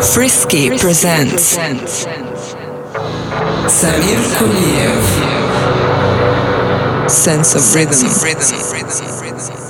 Frisky presents Samir Kuliev Sense of Rhythm.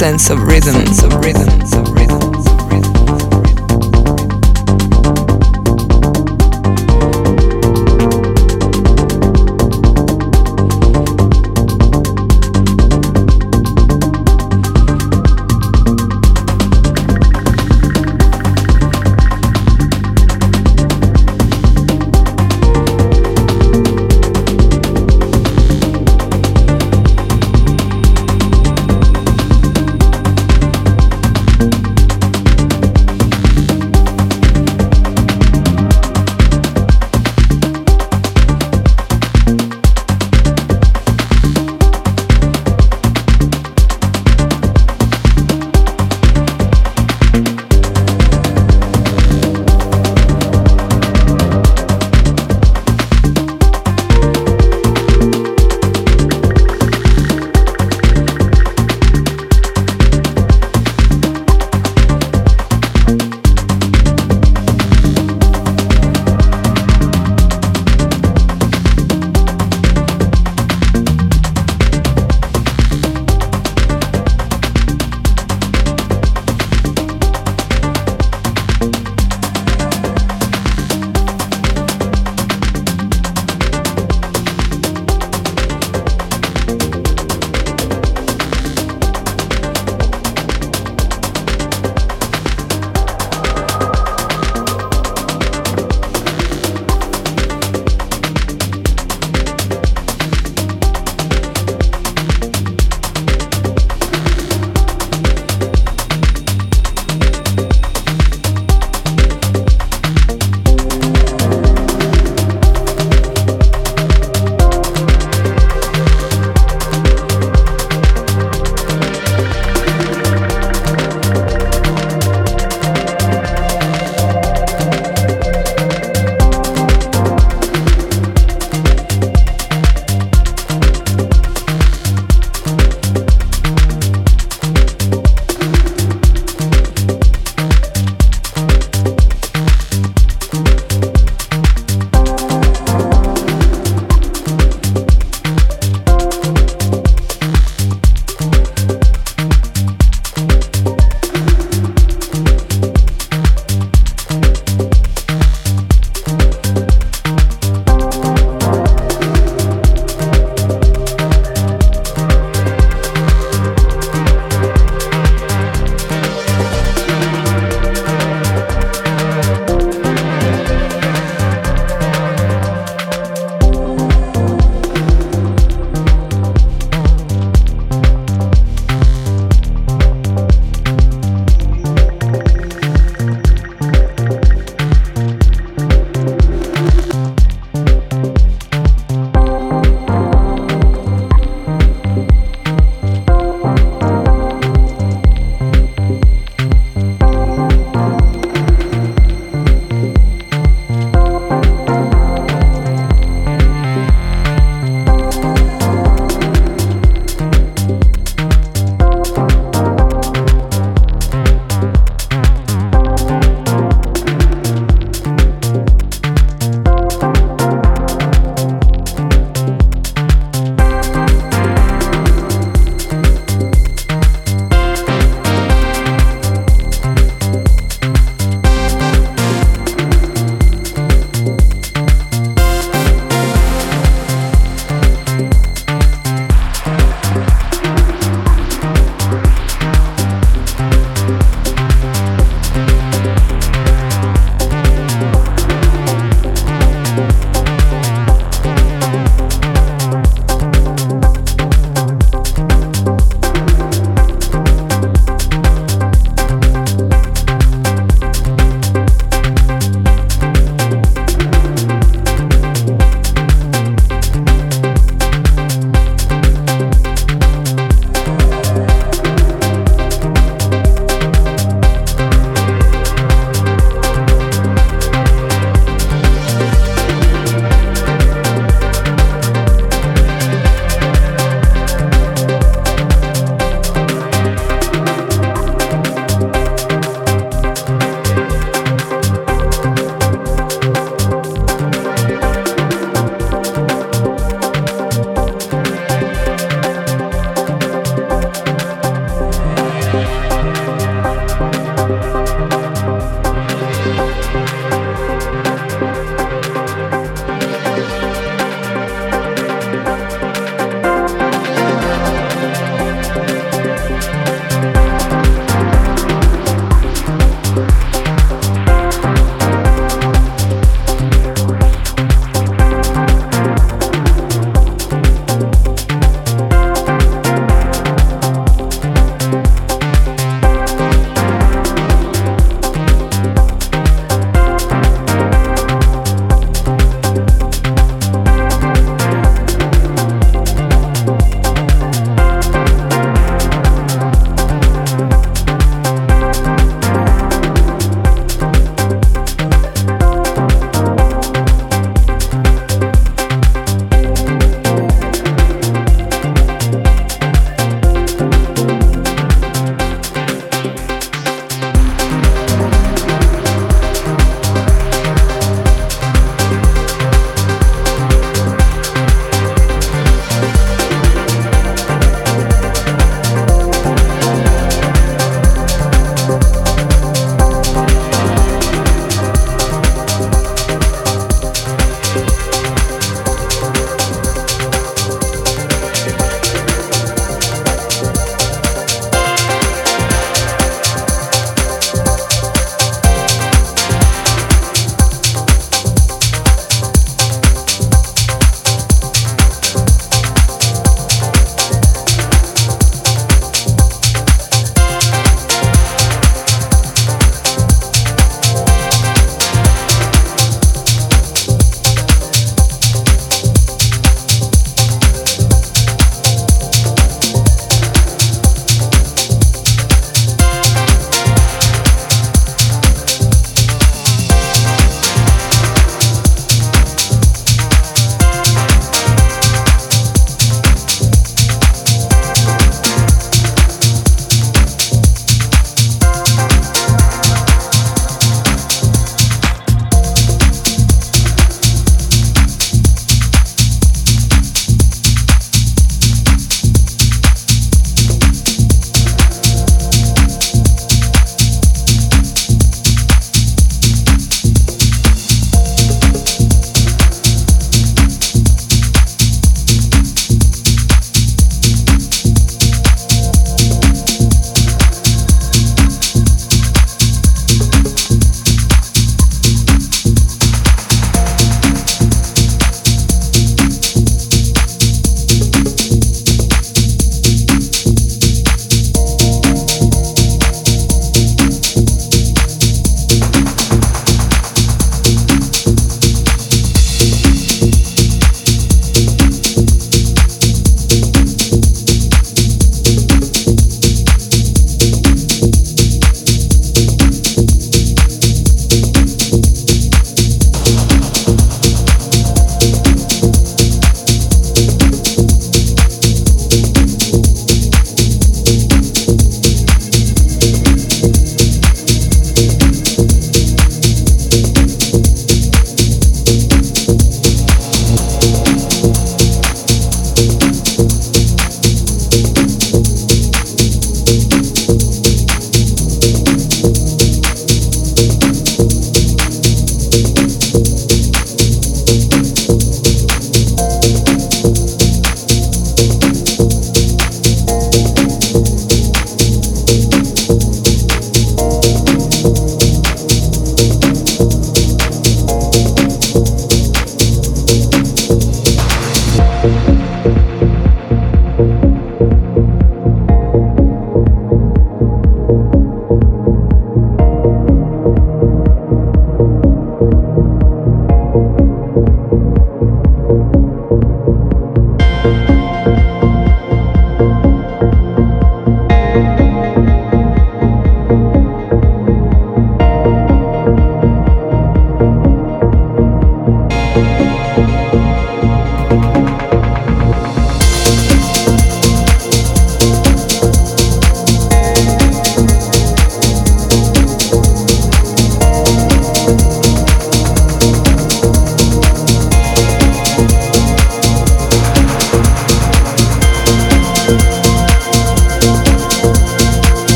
Sense of rhythm, of rhythm,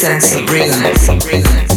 sense of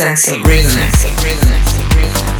sense of rhythm.